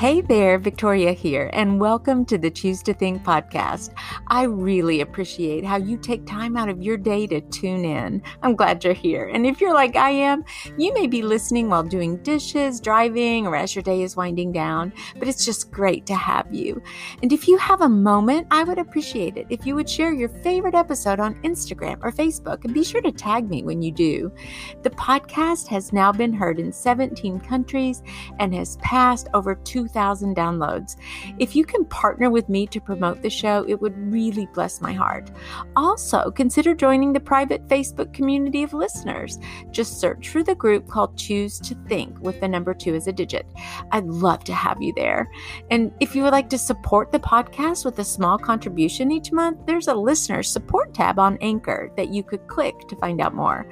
Hey there, Victoria here, and welcome to the Choose to Think podcast. I really appreciate how you take time out of your day to tune in. I'm glad you're here. And if you're like I am, you may be listening while doing dishes, driving, or as your day is winding down, but it's just great to have you. And if you have a moment, I would appreciate it if you would share your favorite episode on Instagram or Facebook and be sure to tag me when you do. The podcast has now been heard in 17 countries and has passed over 2 2,000 downloads. If you can partner with me to promote the show, it would really bless my heart. Also, consider joining the private Facebook community of listeners. Just search for the group called Choose to Think with the number two as a digit. I'd love to have you there. And if you would like to support the podcast with a small contribution each month, there's a listener support tab on Anchor that you could click to find out more.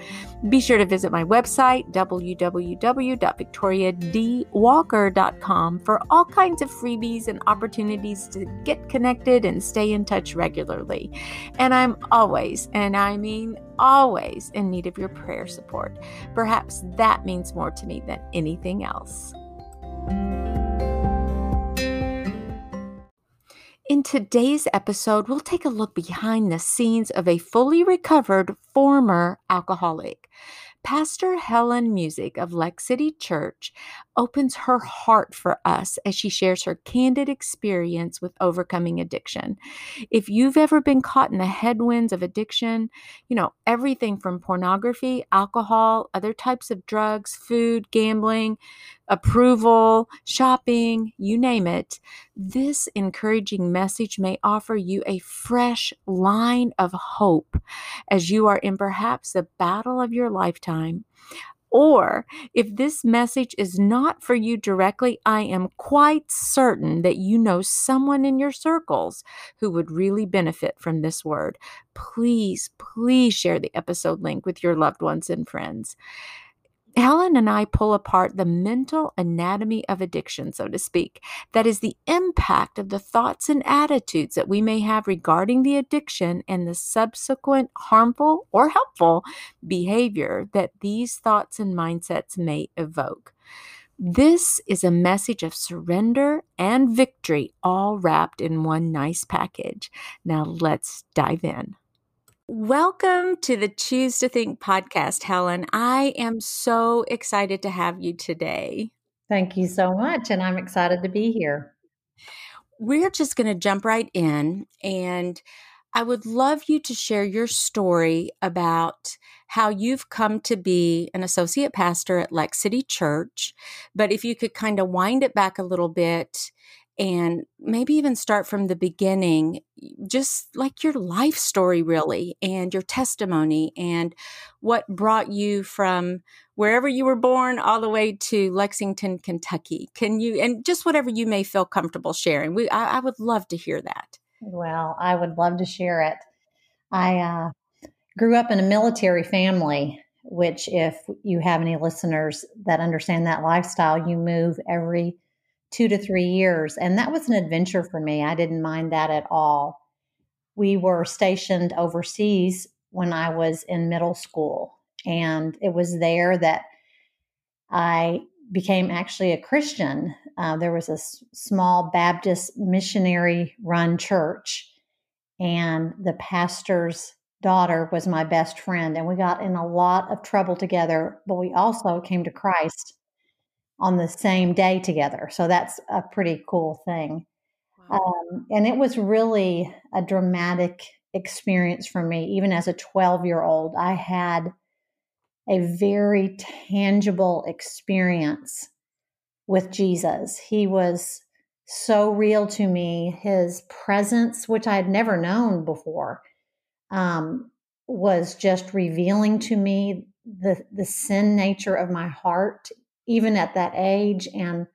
Be sure to visit my website, www.victoriadwalker.com, for all kinds of freebies and opportunities to get connected and stay in touch regularly. And I'm always, and I mean always, in need of your prayer support. Perhaps that means more to me than anything else. In today's episode, we'll take a look behind the scenes of a fully recovered former alcoholic. Pastor Helen Musick of Lex City Church opens her heart for us as she shares her candid experience with overcoming addiction. If you've ever been caught in the headwinds of addiction, you know, everything from pornography, alcohol, other types of drugs, food, gambling, approval, shopping, you name it, this encouraging message may offer you a fresh line of hope as you are in perhaps the battle of your lifetime. Or if this message is not for you directly, I am quite certain that you know someone in your circles who would really benefit from this word. Please, please share the episode link with your loved ones and friends. Helen and I pull apart the mental anatomy of addiction, so to speak. That is the impact of the thoughts and attitudes that we may have regarding the addiction and the subsequent harmful or helpful behavior that these thoughts and mindsets may evoke. This is a message of surrender and victory, all wrapped in one nice package. Now let's dive in. Welcome to the Choose to Think podcast, Helen. I am so excited to have you today. Thank you so much. And I'm excited to be here. We're just going to jump right in. And I would love you to share your story about how you've come to be an associate pastor at Lex City Church. But if you could kind of wind it back a little bit and maybe even start from the beginning, just like your life story, really, and your testimony, and what brought you from wherever you were born all the way to Lexington, Kentucky. Can you, and just whatever you may feel comfortable sharing? We, I, I would love to hear that. Well, I would love to share it. I uh, grew up in a military family, which, if you have any listeners that understand that lifestyle, you move every two to three years. And that was an adventure for me. I didn't mind that at all. We were stationed overseas when I was in middle school. And it was there that I became actually a Christian. Uh, there was a s- small Baptist missionary run church, and the pastor's daughter was my best friend. And we got in a lot of trouble together, but we also came to Christ on the same day together. So that's a pretty cool thing. Wow. Um, and it was really a dramatic experience for me. Even as a 12 year old, I had a very tangible experience with Jesus. He was so real to me. His presence, which I had never known before, um, was just revealing to me the the sin nature of my heart even at that age. And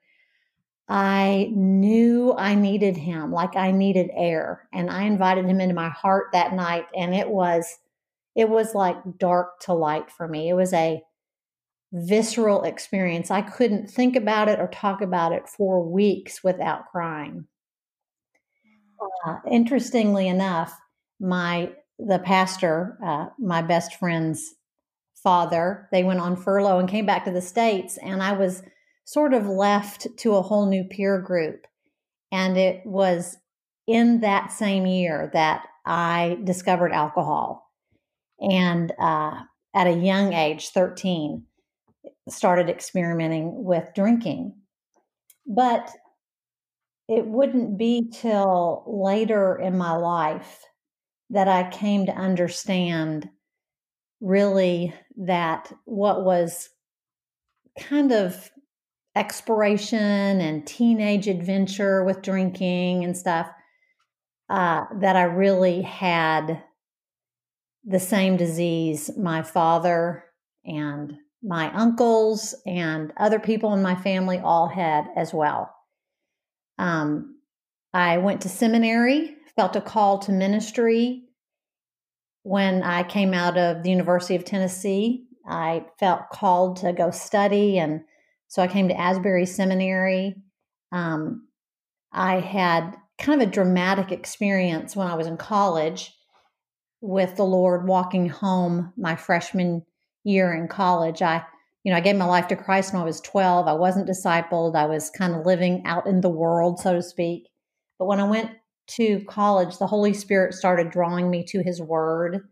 I knew I needed him like I needed air. And I invited him into my heart that night. And it was, it was like dark to light for me. It was a visceral experience. I couldn't think about it or talk about it for weeks without crying. Uh, interestingly enough, my the pastor, uh, my best friend's father. They went on furlough and came back to the States. And I was sort of left to a whole new peer group. And it was in that same year that I discovered alcohol. And uh, at a young age, 13, started experimenting with drinking. But it wouldn't be till later in my life that I came to understand really that what was kind of exploration and teenage adventure with drinking and stuff uh, that I really had the same disease my father and my uncles and other people in my family all had as well. Um, I went to seminary, felt a call to ministry. When I came out of the University of Tennessee, I felt called to go study. And so I came to Asbury Seminary. Um, I had kind of a dramatic experience when I was in college with the Lord walking home my freshman year in college. I you know, I gave my life to Christ when I was 12. I wasn't discipled. I was kind of living out in the world, so to speak. But when I went to college, the Holy Spirit started drawing me to his word.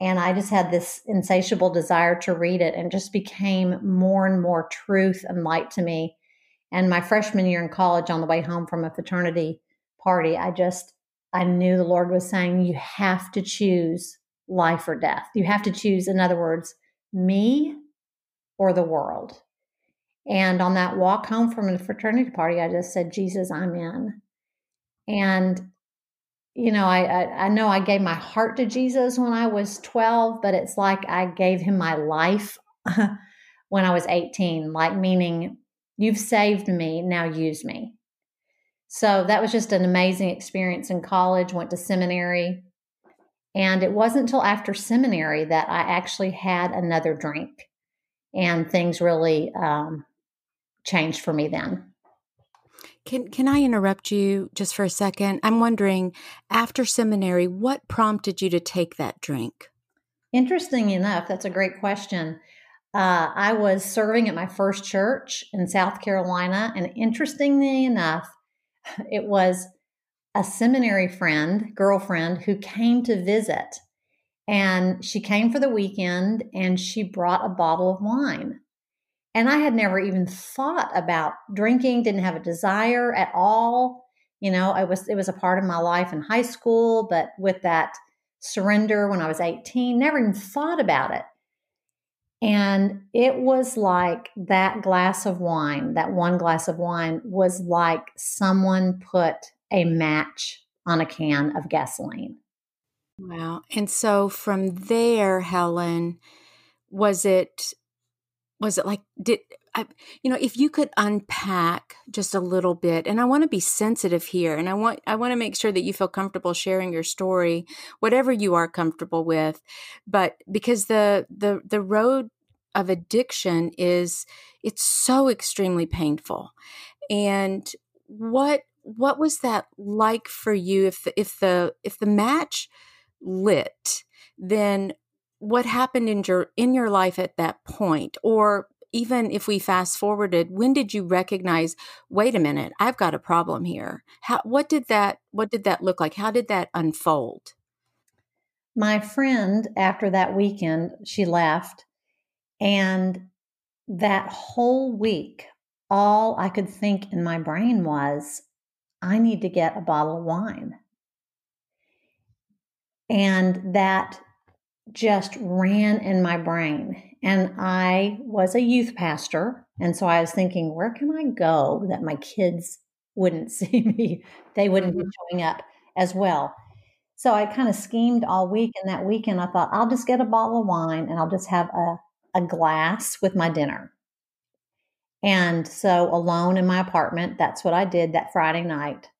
And I just had this insatiable desire to read it and just became more and more truth and light to me. And my freshman year in college, on the way home from a fraternity party, I just, I knew the Lord was saying, you have to choose life or death. You have to choose, in other words, me or the world. And on that walk home from the fraternity party, I just said, Jesus, I'm in. And, you know, I, I, I, know I gave my heart to Jesus when I was 12, but it's like I gave him my life when I was 18, like meaning, you've saved me, now use me. So that was just an amazing experience in college, went to seminary. And it wasn't until after seminary that I actually had another drink and things really um, changed for me then. Can can I interrupt you just for a second? I'm wondering, after seminary, what prompted you to take that drink? Interesting enough, that's a great question. Uh, I was serving at my first church in South Carolina, and interestingly enough, it was a seminary friend, girlfriend, who came to visit and she came for the weekend and she brought a bottle of wine. And I had never even thought about drinking, didn't have a desire at all. You know, I was it was a part of my life in high school, but with that surrender when I was 18, never even thought about it. And it was like that glass of wine, that one glass of wine was like someone put a match on a can of gasoline. Wow. And so from there, Helen, was it was it like did I, you know if you could unpack just a little bit and i want to be sensitive here and i want i want to make sure that you feel comfortable sharing your story whatever you are comfortable with but because the the the road of addiction is it's so extremely painful and what what was that like for you if the if the if the match lit, then what happened in your in your life at that point? Or even if we fast forwarded when did you recognize wait a minute i've got a problem here. How what did that what did that look like? How did that unfold? My friend after that weekend she left and that whole week all i could think in my brain was i need to get a bottle of wine. And that just ran in my brain. And I was a youth pastor. And so I was thinking, where can I go that my kids wouldn't see me? They wouldn't be mm-hmm. showing up as well. So I kind of schemed all week. And that weekend, I thought, I'll just get a bottle of wine and I'll just have a, a glass with my dinner. And so, alone in my apartment, that's what I did that Friday night.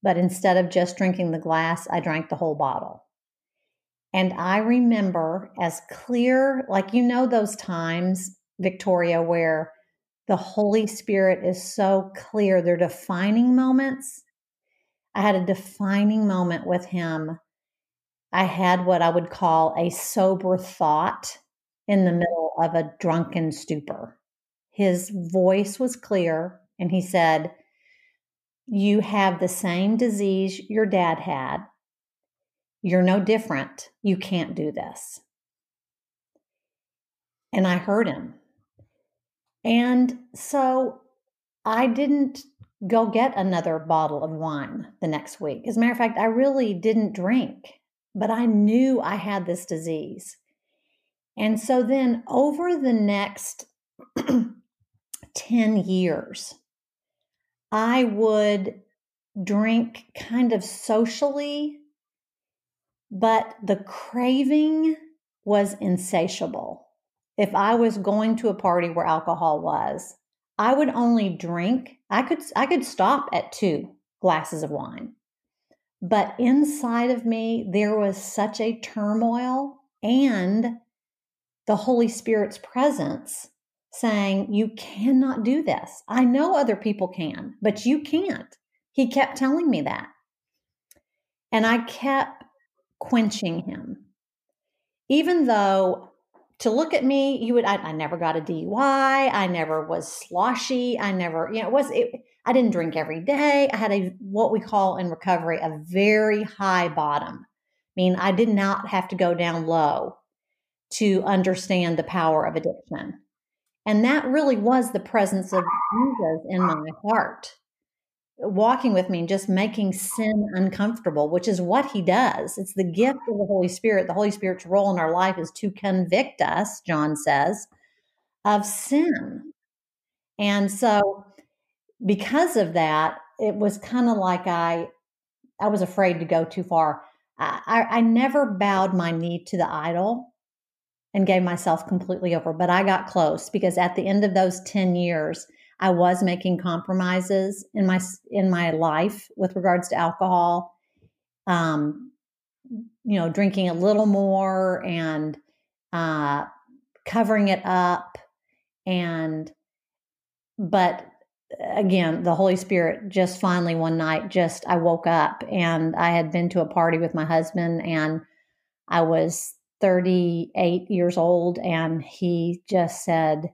But instead of just drinking the glass, I drank the whole bottle. And I remember as clear, like you know, those times, Victoria, where the Holy Spirit is so clear. They're defining moments. I had a defining moment with him. I had what I would call a sober thought in the middle of a drunken stupor. His voice was clear, and he said, You have the same disease your dad had. You're no different. You can't do this. And I heard him. And so I didn't go get another bottle of wine the next week. As a matter of fact, I really didn't drink, but I knew I had this disease. And so then over the next 10 years, I would drink kind of socially, but the craving was insatiable. If I was going to a party where alcohol was, I would only drink. I could I could stop at 2 glasses of wine. But inside of me there was such a turmoil and the Holy Spirit's presence saying, You cannot do this. I know other people can, but you can't. He kept telling me that. And I kept quenching him. Even though to look at me, you would, I, I, never got a DUI. I never was sloshy. I never, you know, it was, it, I didn't drink every day. I had a, what we call in recovery, a very high bottom. I mean, I did not have to go down low to understand the power of addiction. And that really was the presence of Jesus in my heart walking with me and just making sin uncomfortable, which is what he does. It's the gift of the Holy Spirit. The Holy Spirit's role in our life is to convict us, John says, of sin. And so because of that, it was kind of like I I was afraid to go too far. I, I, never bowed my knee to the idol and gave myself completely over, but I got close because at the end of those 10 years, I was making compromises in my in my life with regards to alcohol. Um, you know, drinking a little more and uh, covering it up, and but again, the Holy Spirit just finally one night, just I woke up and I had been to a party with my husband, and I was 38 years old, and he just said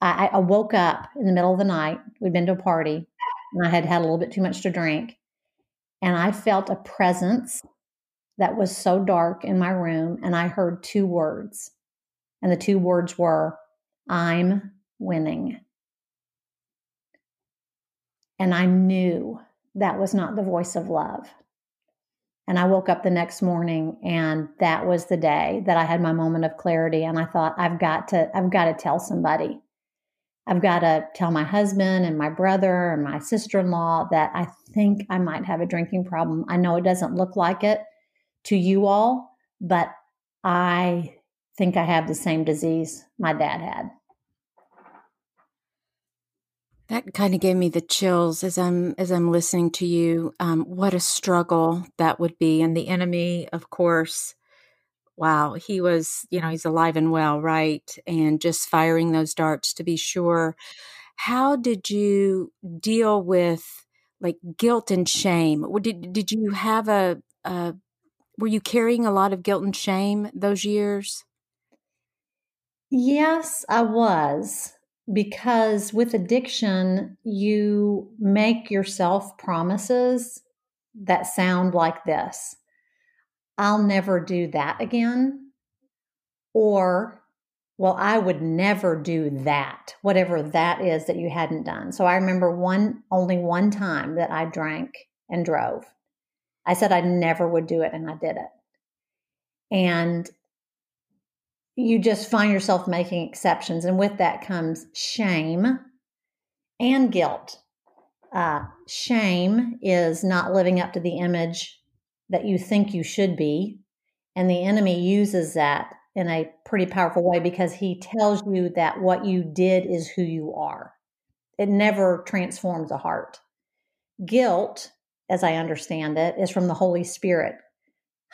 I, I woke up in the middle of the night. We'd been to a party and I had had a little bit too much to drink. And I felt a presence that was so dark in my room. And I heard two words. And the two words were, I'm winning. And I knew that was not the voice of love. And I woke up the next morning and that was the day that I had my moment of clarity. And I thought, I've got to, I've got to tell somebody. I've got to tell my husband and my brother and my sister in law that I think I might have a drinking problem. I know it doesn't look like it to you all, but I think I have the same disease my dad had. That kind of gave me the chills as I'm as I'm listening to you. Um, what a struggle that would be, and the enemy, of course, wow, he was, you know, he's alive and well, right? And just firing those darts to be sure. How did you deal with like guilt and shame? Did did you have a, a were you carrying a lot of guilt and shame those years? Yes, I was because with addiction, you make yourself promises that sound like this I'll never do that again. Or, well, I would never do that, whatever that is that you hadn't done. So I remember one, only one time that I drank and drove. I said I never would do it and I did it. And you just find yourself making exceptions. And with that comes shame and guilt. Uh, shame is not living up to the image that you think you should be. And the enemy uses that in a pretty powerful way because he tells you that what you did is who you are. It never transforms a heart. Guilt, as I understand it, is from the Holy Spirit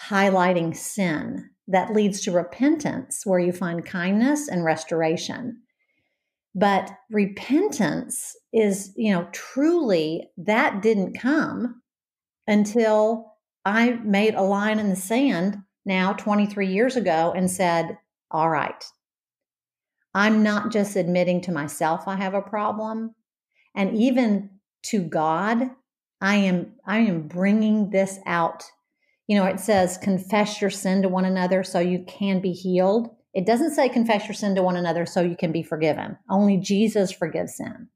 highlighting sin that leads to repentance, where you find kindness and restoration. But repentance is, you know, truly that didn't come until I made a line in the sand now 23 years ago and said, All right, I'm not just admitting to myself I have a problem, and even to God, I am I am bringing this out. You know, it says confess your sin to one another so you can be healed. It doesn't say confess your sin to one another so you can be forgiven. Only Jesus forgives sin.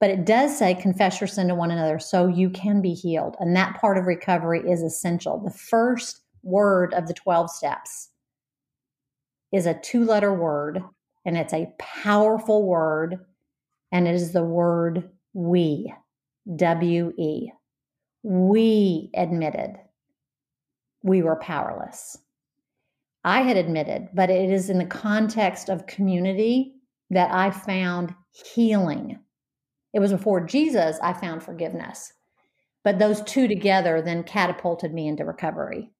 But it does say confess your sin to one another so you can be healed. And that part of recovery is essential. The first word of the 12 steps is a two letter word, and it's a powerful word, and it is the word we. W E. We admitted we were powerless. I had admitted, but it is in the context of community that I found healing. It was before Jesus I found forgiveness. But those two together then catapulted me into recovery.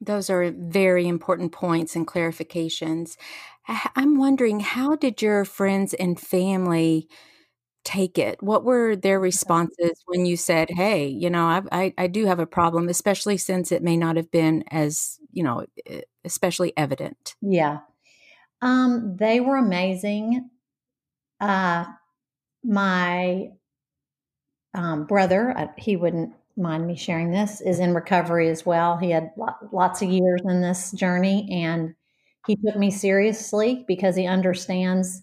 Those are very important points and clarifications. I'm wondering, how did your friends and family take it? What were their responses when you said, "Hey, you know, I, I, I do have a problem," especially since it may not have been as you know, especially evident. Yeah, um, they were amazing. Uh, my um, brother, uh, he wouldn't mind me sharing this, is in recovery as well. He had lots of years in this journey, and he took me seriously because he understands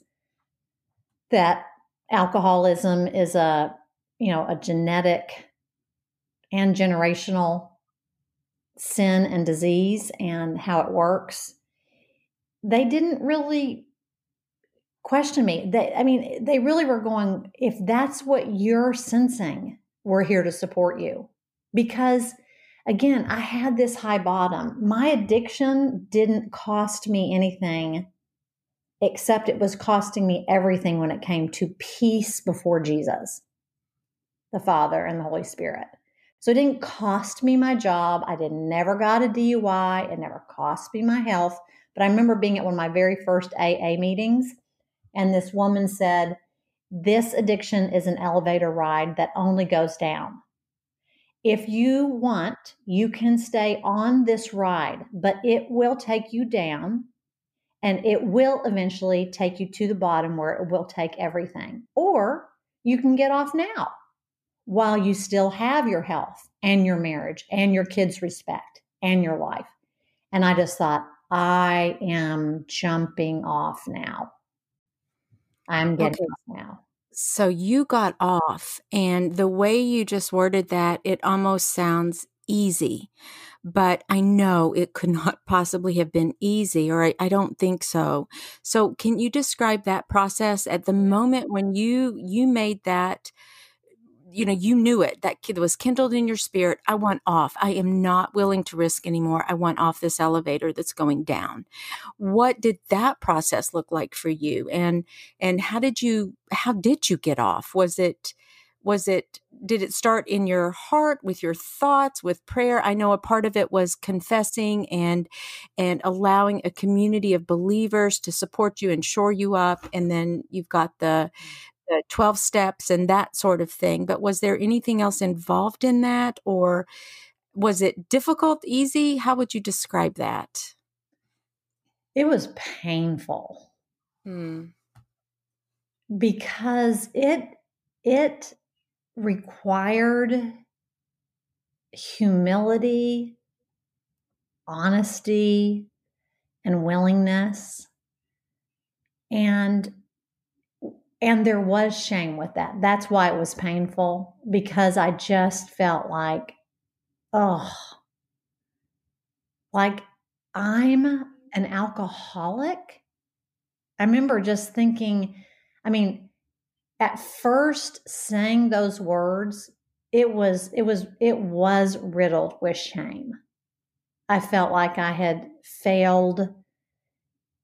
that alcoholism is a you know a genetic and generational sin and disease and how it works they didn't really question me they i mean they really were going if that's what you're sensing we're here to support you because again i had this high bottom my addiction didn't cost me anything except it was costing me everything when it came to peace before Jesus, the Father, and the Holy Spirit. So it didn't cost me my job. I didn't never got a DUI. It never cost me my health. But I remember being at one of my very first AA meetings, and this woman said, This addiction is an elevator ride that only goes down. If you want, you can stay on this ride, but it will take you down and it will eventually take you to the bottom where it will take everything. Or you can get off now while you still have your health and your marriage and your kids' respect and your life. And I just thought, I am jumping off now. I'm getting okay. off now. So you got off, and the way you just worded that, it almost sounds easy but I know it could not possibly have been easy, or I, I, don't think so. So, can you describe that process at the moment when you you made that? You know, you knew it that kid was kindled in your spirit. I want off. I am not willing to risk anymore. I want off this elevator that's going down. What did that process look like for you? And and how did you how did you get off? Was it was it did it start in your heart with your thoughts with prayer i know a part of it was confessing and and allowing a community of believers to support you and shore you up and then you've got the the 12 steps and that sort of thing but was there anything else involved in that or was it difficult easy how would you describe that it was painful hmm. because it it required humility, honesty, and willingness. And and there was shame with that. That's why it was painful because I just felt like, oh, like I'm an alcoholic. I remember just thinking, I mean, at first saying those words, it was it was it was riddled with shame. I felt like I had failed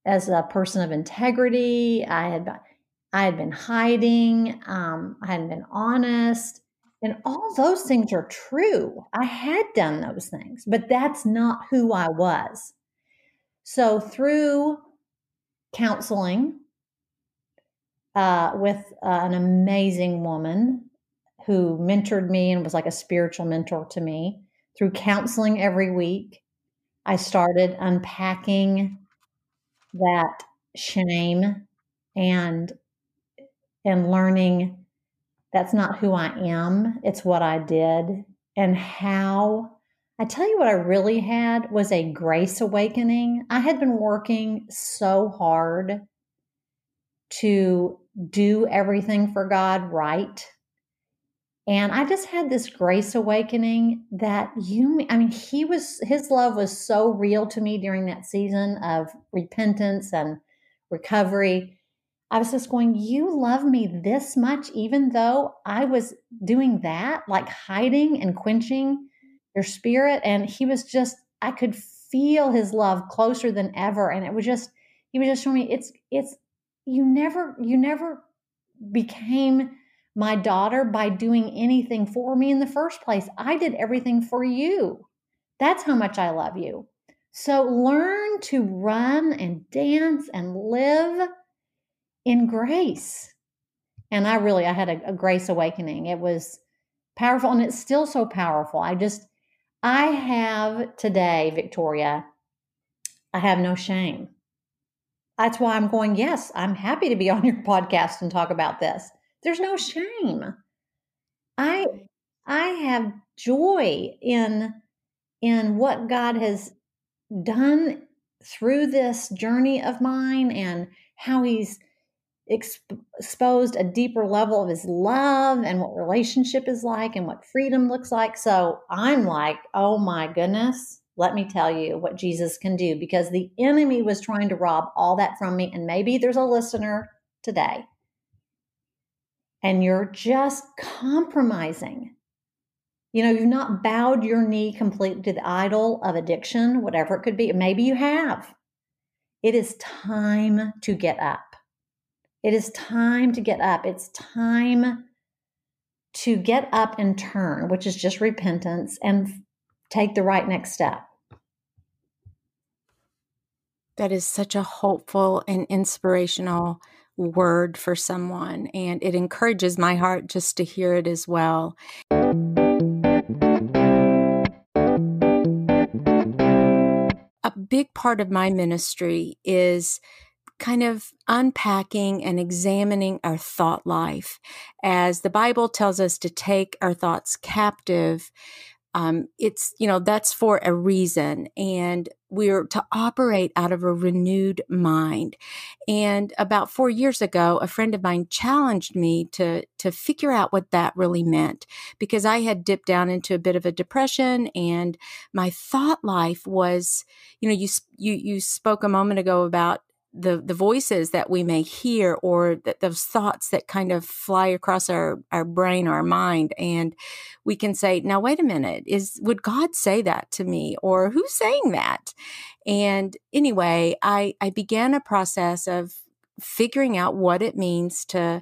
as a person of integrity. I had I had been hiding. Um, I hadn't been honest, and all those things are true. I had done those things, but that's not who I was. So through counseling uh, with uh, an amazing woman who mentored me and was like a spiritual mentor to me through counseling every week. I started unpacking that shame and and learning that's not who I am, it's what I did and how I tell you what I really had was a grace awakening. I had been working so hard to do everything for God right. And I just had this grace awakening that you, I mean, he was, his love was so real to me during that season of repentance and recovery. I was just going, You love me this much, even though I was doing that, like hiding and quenching your spirit. And he was just, I could feel his love closer than ever. And it was just, he was just showing me it's, it's, you never, you never became my daughter by doing anything for me in the first place. I did everything for you. That's how much I love you. So learn to run and dance and live in grace. And I really, I had a, a grace awakening. It was powerful and it's still so powerful. I just, I have today, Victoria, I have no shame. That's why I'm going, yes, I'm happy to be on your podcast and talk about this. There's no shame. I I have joy in in what God has done through this journey of mine and how he's exposed a deeper level of his love and what relationship is like and what freedom looks like. So I'm like, oh my goodness, let me tell you what Jesus can do because the enemy was trying to rob all that from me. And maybe there's a listener today and you're just compromising. You know, you've not bowed your knee completely to the idol of addiction, whatever it could be. Maybe you have. It is time to get up. It is time to get up. It's time to get up and turn, which is just repentance, and take the right next step. That is such a hopeful and inspirational word for someone, and it encourages my heart just to hear it as well. A big part of my ministry is kind of unpacking and examining our thought life. As the Bible tells us to take our thoughts captive, um, it's, you know, that's for a reason. And we're to operate out of a renewed mind. And about four years ago, a friend of mine challenged me to, to figure out what that really meant because I had dipped down into a bit of a depression and my thought life was, you know, you, you, you spoke a moment ago about the the voices that we may hear or that those thoughts that kind of fly across our our brain our mind. And we can say now wait a minute. Is would god say that to me? Or who's saying that? And anyway i i began a process of figuring out what it means to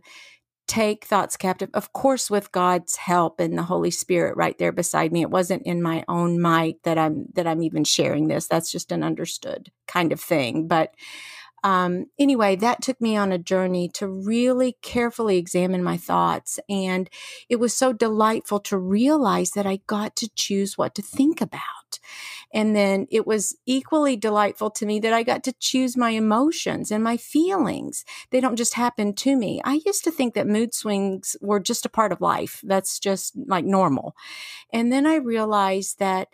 take thoughts captive of course with god's help and the holy spirit right there beside me. It wasn't in my own might that i'm that i'm even sharing this. That's just an understood kind of thing. But um, anyway, that took me on a journey to really carefully examine my thoughts. And it was so delightful to realize that I got to choose what to think about. And then it was equally delightful to me that I got to choose my emotions and my feelings. They don't just happen to me. I used to think that mood swings were just a part of life. That's just like normal. And then I realized that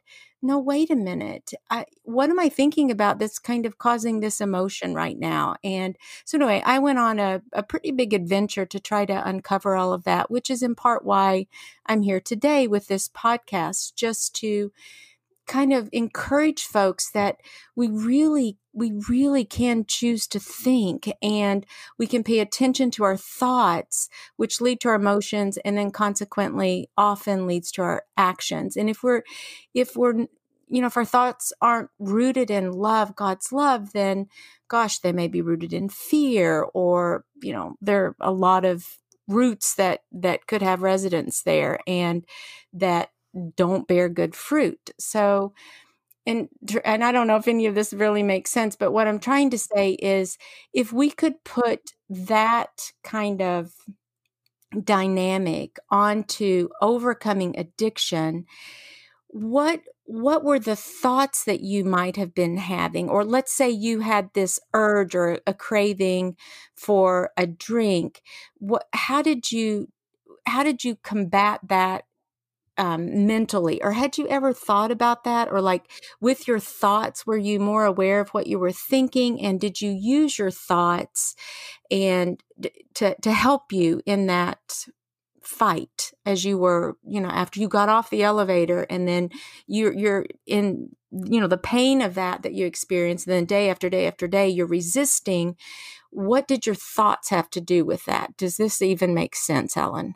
no, wait a minute. I, what am I thinking about that's kind of causing this emotion right now? And so, anyway, I went on a, a pretty big adventure to try to uncover all of that, which is in part why I'm here today with this podcast, just to kind of encourage folks that we really we really can choose to think and we can pay attention to our thoughts which lead to our emotions and then consequently often leads to our actions and if we're if we're you know if our thoughts aren't rooted in love god's love then gosh they may be rooted in fear or you know there are a lot of roots that that could have residence there and that don't bear good fruit. So, and and I don't know if any of this really makes sense, but what I'm trying to say is if we could put that kind of dynamic onto overcoming addiction, what what were the thoughts that you might have been having? Or let's say you had this urge or a craving for a drink what how did you how did you combat that um, mentally or had you ever thought about that? Or like with your thoughts were you more aware of what you were thinking? And did you use your thoughts and to to help you in that fight as you were you know after you got off the elevator and then you're you're in you know the pain of that that you experience and then day after day after day you're resisting? What did your thoughts have to do with that? Does this even make sense helen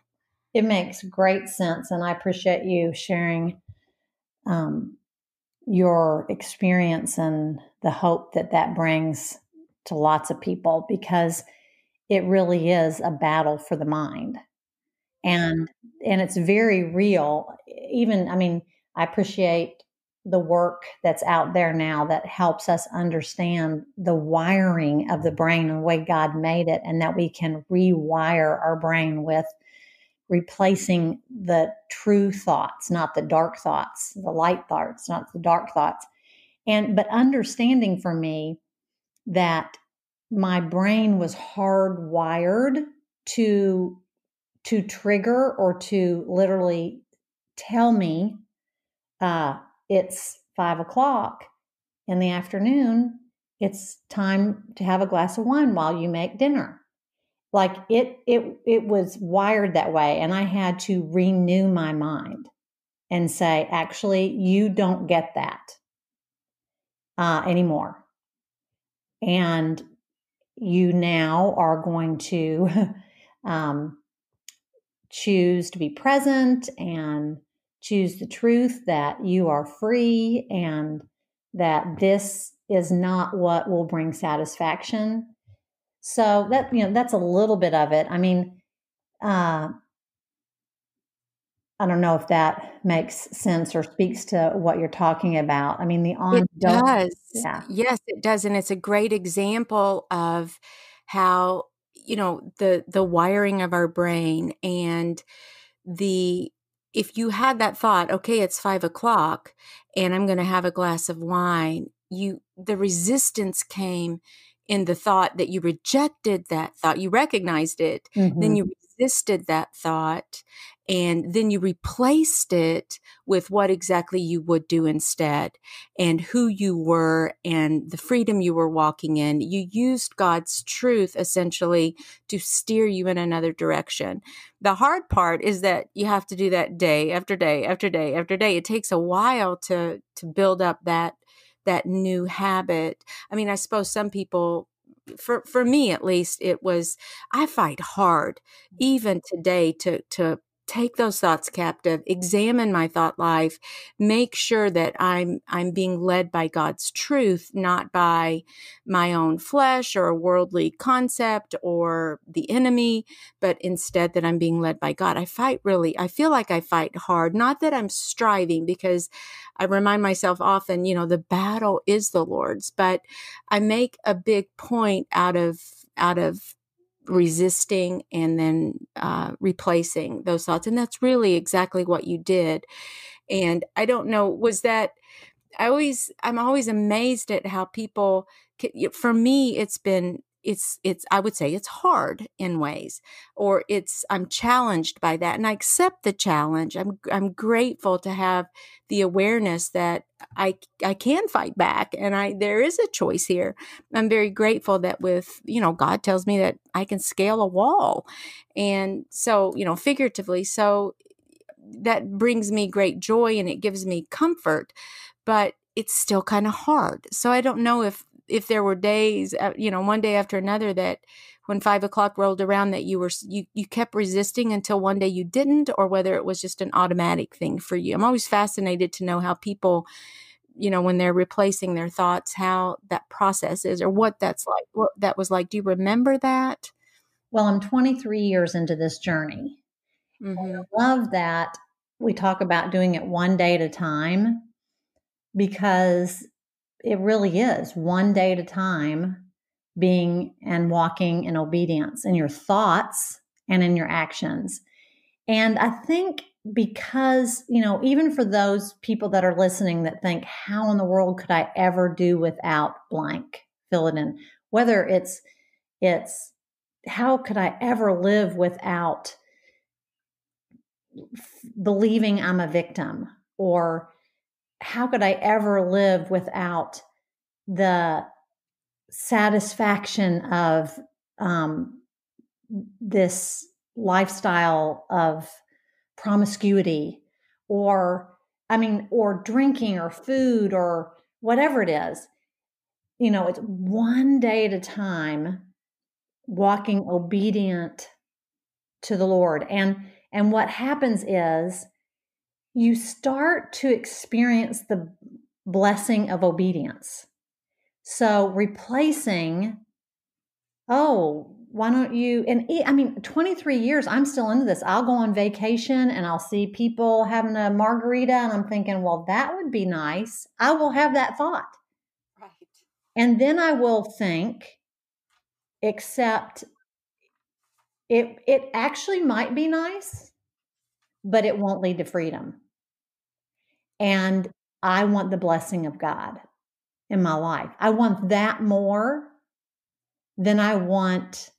it makes great sense and i appreciate you sharing um, your experience and the hope that that brings to lots of people because it really is a battle for the mind. And and it's very real. Even i mean i appreciate the work that's out there now that helps us understand the wiring of the brain and the way god made it and that we can rewire our brain with replacing the true thoughts not the dark thoughts the light thoughts not the dark thoughts and but understanding for me that my brain was hardwired to to trigger or to literally tell me uh, it's five o'clock in the afternoon. It's time to have a glass of wine while you make dinner. Like it, it, it was wired that way, and I had to renew my mind and say, actually, you don't get that uh, anymore, and you now are going to um, choose to be present and choose the truth that you are free and that this is not what will bring satisfaction. So that you know that's a little bit of it. I mean, uh, I don't know if that makes sense or speaks to what you're talking about. I mean, the on it does. Yeah. Yes, it does, and it's a great example of how you know the the wiring of our brain and the if you had that thought okay it's five o'clock and i'm going to have a glass of wine you the resistance came in the thought that you rejected that thought you recognized it mm-hmm. then you resisted that thought and then you replaced it with what exactly you would do instead and who you were and the freedom you were walking in. You used God's truth essentially to steer you in another direction. The hard part is that you have to do that day after day after day after day. It takes a while to to build up that that new habit. I mean, I suppose some people for for me at least it was i fight hard mm. even today to to take those thoughts captive examine my thought life make sure that i'm i'm being led by god's truth not by my own flesh or a worldly concept or the enemy but instead that i'm being led by god. I fight really i feel like i fight hard. Not that i'm striving because i remind myself often you know the battle is the lord's but i make a big point out of out of resisting and then uh, replacing those thoughts. And that's really exactly what you did. And I don't know, was that, I always, I'm always amazed at how people, for me, it's been it's it's i would say it's hard in ways or it's i'm challenged by that and i accept the challenge i'm i'm grateful to have the awareness that i i can fight back and i there is a choice here. I'm very grateful that with you know god tells me that i can scale a wall and so you know figuratively so that brings me great joy and it gives me comfort but it's still kind of hard so i don't know if if there were days, uh, you know, one day after another that when five o'clock rolled around that you were you you kept resisting until one day you didn't, or whether it was just an automatic thing for you. I'm always fascinated to know how people, you know, when they're replacing their thoughts, how that process is, or what that's like. What that was like. Do you remember that? Well, I'm 23 years into this journey. Mm-hmm. I love that we talk about doing it one day at a time because it really is one day at a time being and walking in obedience in your thoughts and in your actions. And I think because, you know, even for those people that are listening that think, how in the world could I ever do without blank? Fill it in. Whether it's, it's, how could I ever live without believing I'm a victim? Or how could I ever live without the satisfaction of um, this lifestyle of promiscuity or i mean or drinking or food or whatever it is? You know it's one day at a time walking obedient to the lord. And and what happens is you start to experience the blessing of obedience. So replacing oh why don't you and i mean 23 years i'm still into this. I'll go on vacation and i'll see people having a margarita and i'm thinking well that would be nice. I will have that thought. Right. And then i will think except it it actually might be nice but it won't lead to freedom and i want the blessing of god in my life i want that more than i want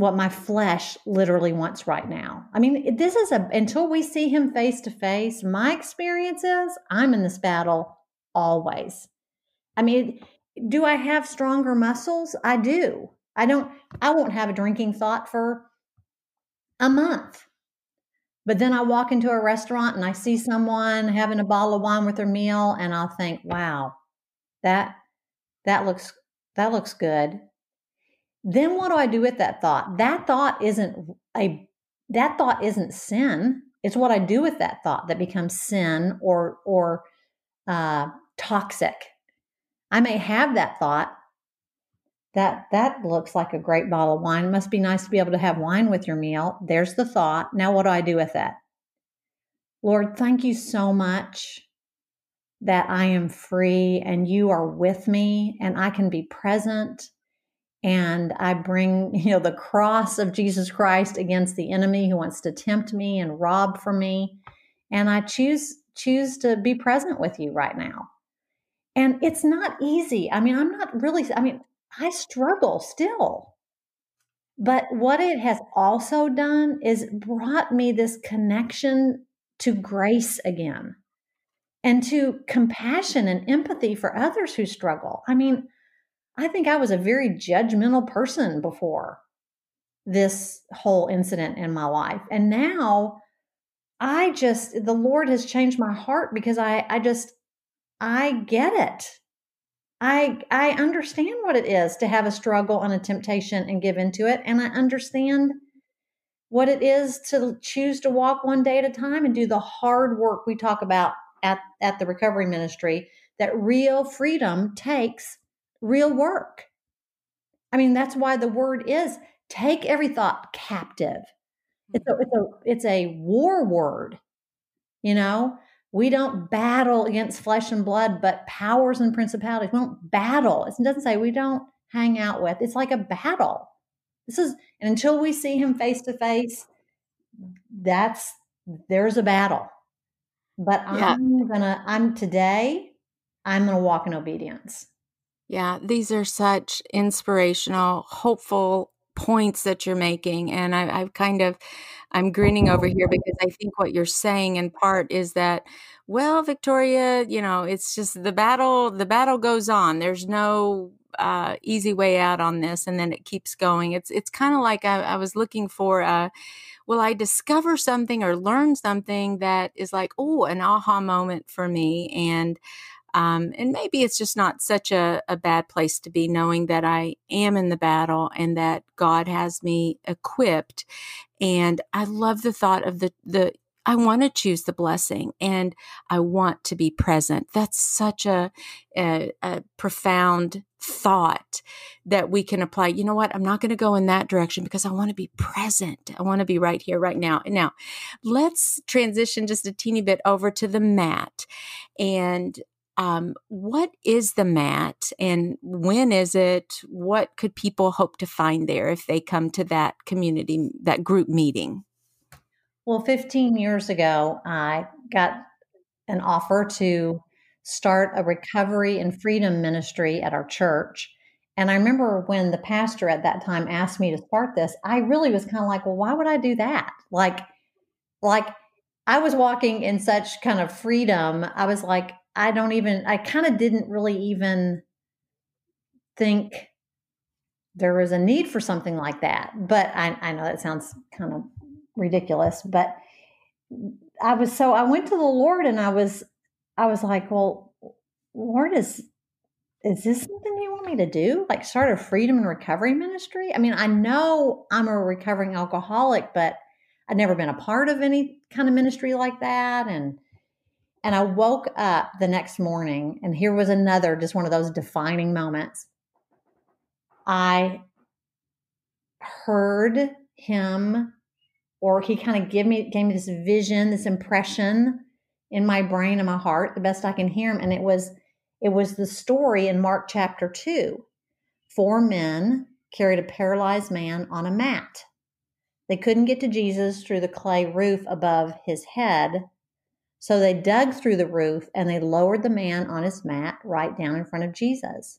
what my flesh literally wants right now. I mean, this is a until we see him face to face, my experience is I'm in this battle always. I mean, do I have stronger muscles? I do. I don't I won't have a drinking thought for a month. But then I walk into a restaurant and I see someone having a bottle of wine with their meal and I'll think, "Wow. That that looks that looks good." then what do I do with that thought? That thought isn't a that thought isn't sin. It's what I do with that thought that becomes sin or or uh, toxic. I may have that thought. That that looks like a great bottle of wine. Must be nice to be able to have wine with your meal. There's the thought. Now what do I do with that? Lord, thank you so much that I am free and you are with me and I can be present and I bring, you know, the cross of Jesus Christ against the enemy who wants to tempt me and rob from me. And I choose choose to be present with you right now. And it's not easy. I mean, I'm not really I mean, I struggle still. But what it has also done is brought me this connection to grace again and to compassion and empathy for others who struggle. I mean, I think I was a very judgmental person before this whole incident in my life. And now I just, the Lord has changed my heart because I, I just, I get it. I, I understand what it is to have a struggle and a temptation and give into it. And I understand what it is to choose to walk one day at a time and do the hard work we talk about at, at the recovery ministry that real freedom takes real work. I mean, that's why the word is take every thought captive. It's a, mm-hmm. it's a, it's a war word. You know, we don't battle against flesh and blood, but powers and principalities. We don't battle. It doesn't say we don't hang out with. It's like a battle. This is, and until we see him face to face, that's, there's a battle. But yeah. I'm gonna, I'm today, I'm gonna walk in obedience. Yeah, these are such inspirational, hopeful points that you're making. And I, I've kind of, I'm grinning over here because I think what you're saying in part is that, well, Victoria, you know, it's just the battle, the battle goes on. There's no uh, easy way out on this. And then it keeps going. It's, it's kind of like I, I was looking for, a, will I discover something or learn something that is like, oh, an aha moment for me? And, um, and maybe it's just not such a, a bad place to be knowing that I am in the battle and that God has me equipped. And I love the thought of the, the, I want to choose the blessing and I want to be present. That's such a, a, a, profound thought that we can apply. You know what? I'm not going to go in that direction because I want to be present. I want to be right here, right now. And now, let's transition just a teeny bit over to the mat. And um, what is the mat and when is it? What could people hope to find there if they come to that community, that group meeting? Well, 15 years ago, I got an offer to start a recovery and freedom ministry at our church. And I remember when the pastor at that time asked me to start this, I really was kind of like, well, why would I do that? Like, like I was walking in such kind of freedom. I was like, I don't even, I kind of didn't really even think there was a need for something like that. But I, I know that sounds kind of ridiculous, but I was so I went to the Lord and I was I was like, well, Lord, is is this something you want me to do? Like start a freedom and recovery ministry? I mean, I know I'm a recovering alcoholic, but I'd never been a part of any kind of ministry like that. And and I woke up the next morning, and here was another just one of those defining moments. I heard him or he kind of gave me gave me this vision, this impression in my brain and my heart, the best I can hear him. And it was it was the story in Mark chapter two. Four men carried a paralyzed man on a mat. They couldn't get to Jesus through the clay roof above his head. So they dug through the roof and they lowered the man on his mat right down in front of Jesus.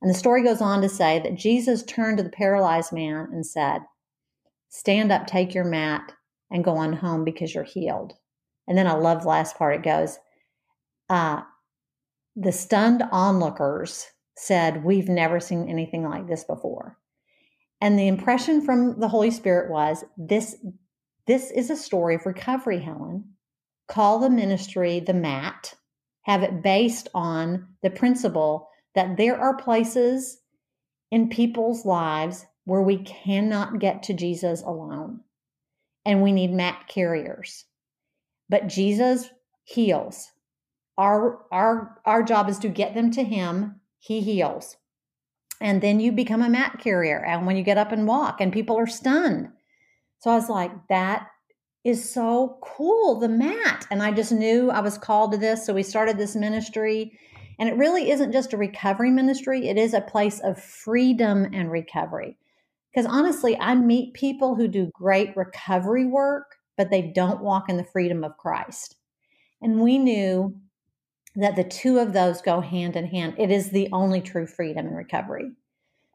And the story goes on to say that Jesus turned to the paralyzed man and said, stand up, take your mat, and go on home because you're healed. And then I love the last part. It goes, uh, the stunned onlookers said, We've never seen anything like this before. And the impression from the Holy Spirit was this, this is a story of recovery, Helen. Call the ministry the mat, have it based on the principle that there are places in people's lives where we cannot get to Jesus alone and we need mat carriers. But Jesus heals. Our our our job is to get them to him. He heals. And then you become a mat carrier and when you get up and walk and people are stunned. So I was like that is so cool the mat and I just knew I was called to this so we started this ministry and it really isn't just a recovery ministry, it is a place of freedom and recovery. Because honestly, I meet people who do great recovery work, but they don't walk in the freedom of Christ. And we knew that the two of those go hand in hand. It is the only true freedom and recovery.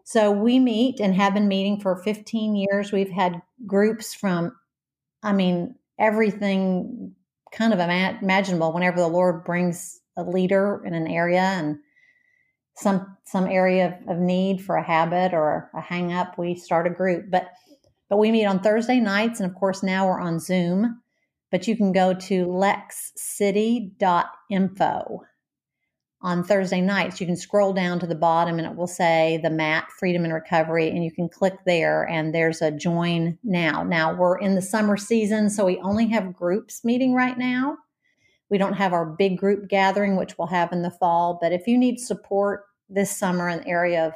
So we meet and have been meeting for 15 years. We've had groups from, I mean, everything kind of imaginable whenever the Lord brings a leader in an area and some some area of, of need for a habit or a hang up, we start a group. But but we meet on Thursday nights, and of course now we're on Zoom. But you can go to lexcity.info on Thursday nights. You can scroll down to the bottom and it will say the mat freedom and recovery, and you can click there and there's a join now. Now we're in the summer season, so we only have groups meeting right now. We don't have our big group gathering, which we'll have in the fall. But if you need support this summer in the area of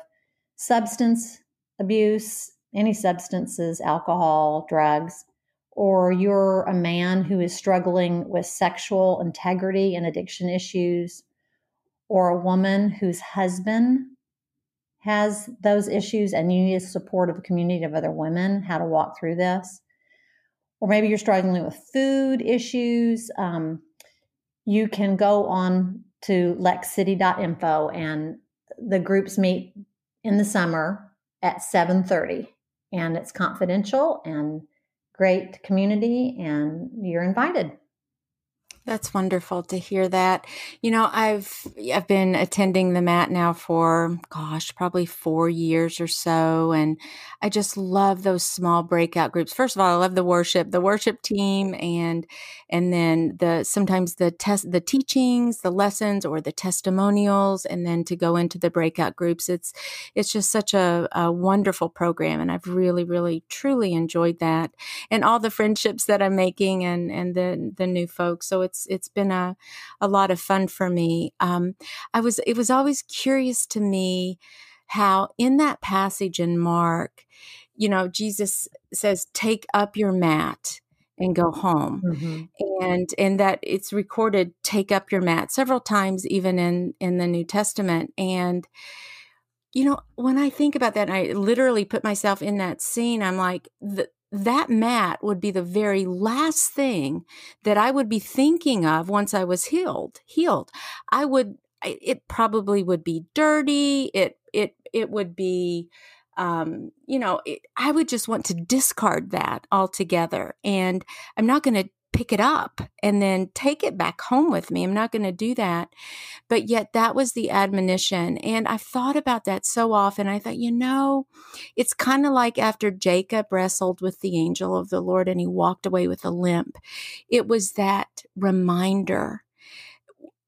substance abuse, any substances, alcohol, drugs, or you're a man who is struggling with sexual integrity and addiction issues, or a woman whose husband has those issues and you need the support of a community of other women, how to walk through this. Or maybe you're struggling with food issues. Um, you can go on to lexcity.info and the groups meet in the summer at 7.30 and it's confidential and great community and you're invited that's wonderful to hear that. You know, I've I've been attending the mat now for gosh, probably 4 years or so and I just love those small breakout groups. First of all, I love the worship, the worship team and and then the sometimes the test the teachings, the lessons or the testimonials and then to go into the breakout groups. It's it's just such a, a wonderful program and I've really really truly enjoyed that and all the friendships that I'm making and and the the new folks. So it's it's it's been a a lot of fun for me. Um, I was it was always curious to me how in that passage in Mark, you know, Jesus says, "Take up your mat." and go home mm-hmm. and and that it's recorded take up your mat several times even in in the new testament and you know when i think about that i literally put myself in that scene i'm like the that mat would be the very last thing that I would be thinking of once I was healed. Healed. I would it probably would be dirty. It it it would be um, you know, it, I would just want to discard that altogether. And I'm not going to pick it up and then take it back home with me. I'm not going to do that. But yet that was the admonition. And I've thought about that so often. I thought, you know, it's kind of like after Jacob wrestled with the angel of the Lord and he walked away with a limp. It was that reminder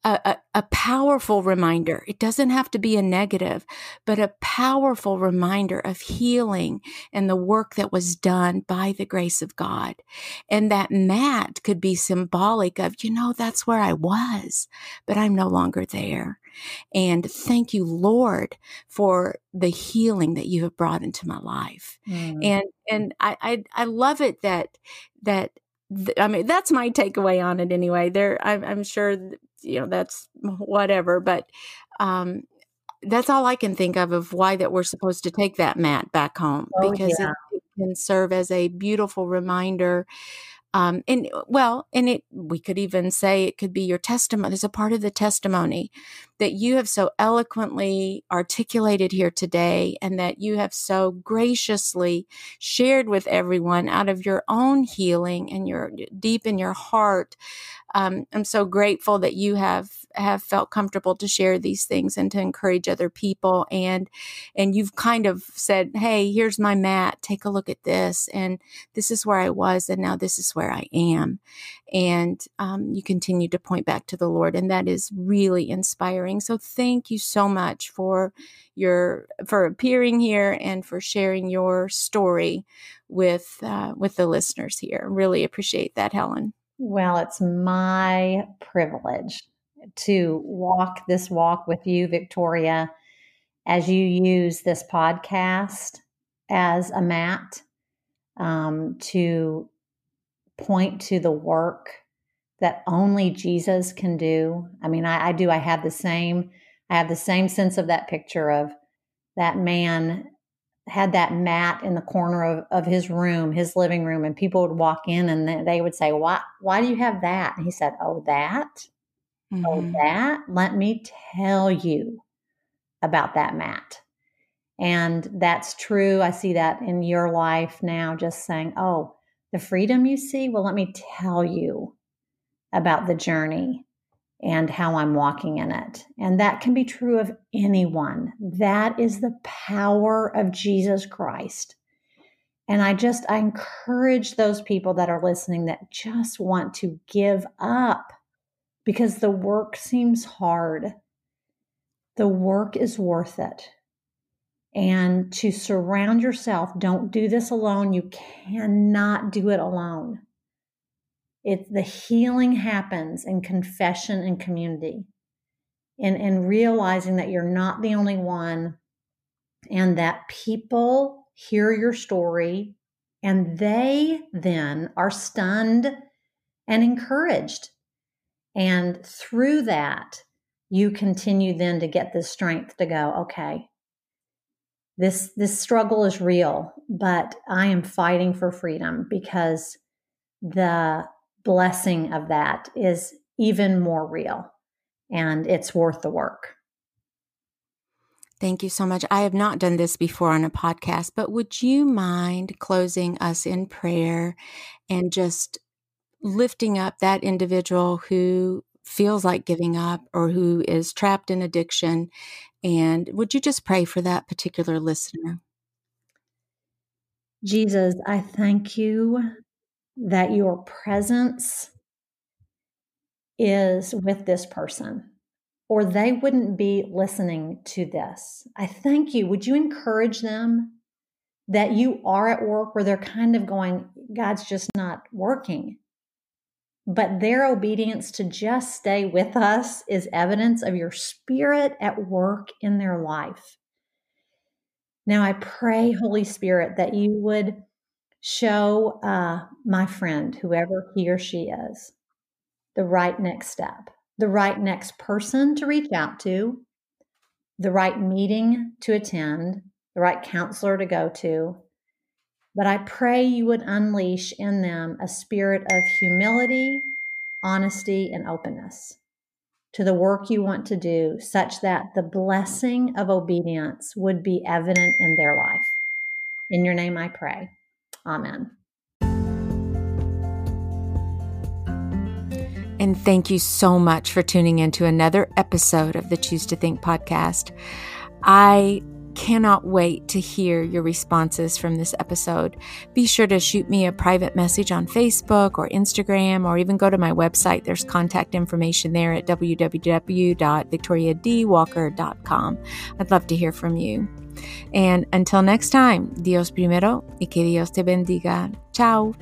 a, a, powerful reminder. It doesn't have to be a negative, but a powerful reminder of healing and the work that was done by the grace of God. And that mat could be symbolic of, you know, that's where I was, but I'm no longer there. And thank you, Lord, for the healing that you have brought into my life. Mm. And and I, I I love it that that I mean, that's my takeaway on it anyway. There, I'm, I'm sure, you know, that's whatever, but um, that's all I can think of of why that we're supposed to take that mat back home oh, because yeah. it, it, can serve as a beautiful reminder um, and well, and it we could even say it could be your testimony. There's a part of the testimony that you have so eloquently articulated here today, and that you have so graciously shared with everyone out of your own healing and your deep in your heart. Um, I'm so grateful that you have have felt comfortable to share these things and to encourage other people. And and you've kind of said hey here's my mat. Take a look at this. And this is where i was and now this is where i am. And um, you continue to point back to the lord and that is really inspiring so thank you so much for your for appearing here and for sharing your story with uh, with the listeners here. Really appreciate that helen. Well, it's my privilege to walk this walk with you, Victoria, as you use this podcast as a mat um, to point to the work that only Jesus can do. I mean, I, I do. I have the same. I have the same sense of that picture of that man had that mat in the corner of, of his room, his living room, and people would walk in and they would say, "Why? Why do you have that?" And he said, "Oh, that." Mm-hmm. Oh, that, let me tell you about that mat. And that's true. I see that in your life now, just saying, oh, the freedom you see, well, let me tell you about the journey and how I'm walking in it. And that can be true of anyone. That is the power of Jesus Christ. And I just, I encourage those people that are listening that just want to give up because the work seems hard. The work is worth it. And to surround yourself, don't do this alone. You cannot do it alone. It, the healing happens in confession and community, and, and realizing that you're not the only one, and that people hear your story and they then are stunned and encouraged. And through that, you continue then to get the strength to go, okay, this this struggle is real, but I am fighting for freedom because the blessing of that is even more real and it's worth the work. Thank you so much. I have not done this before on a podcast, but would you mind closing us in prayer and just lifting up that individual who feels like giving up or who is trapped in addiction. And would you just pray for that particular listener? Jesus, I thank you that your presence is with this person, or they wouldn't be listening to this. I thank you. Would you encourage them that you are at work where they're kind of going, God's just not working? But their obedience to just stay with us is evidence of your spirit at work in their life. Now, I pray, Holy Spirit, that you would show uh, my friend, whoever he or she is, the right next step, the right next person to reach out to, the right meeting to attend, the right counselor to go to, But I pray you would unleash in them a spirit of humility, honesty, and openness to the work you want to do, such that the blessing of obedience would be evident in their life. In your name I pray. Amen. And thank you so much for tuning in to another episode of the Choose to Think podcast. I cannot wait to hear your responses from this episode. Be sure to shoot me a private message on Facebook or Instagram, or even go to my website. There's contact information there at www.victoriadwalker.com. I'd love to hear from you. And until next time, Dios primero y que Dios te bendiga. Ciao.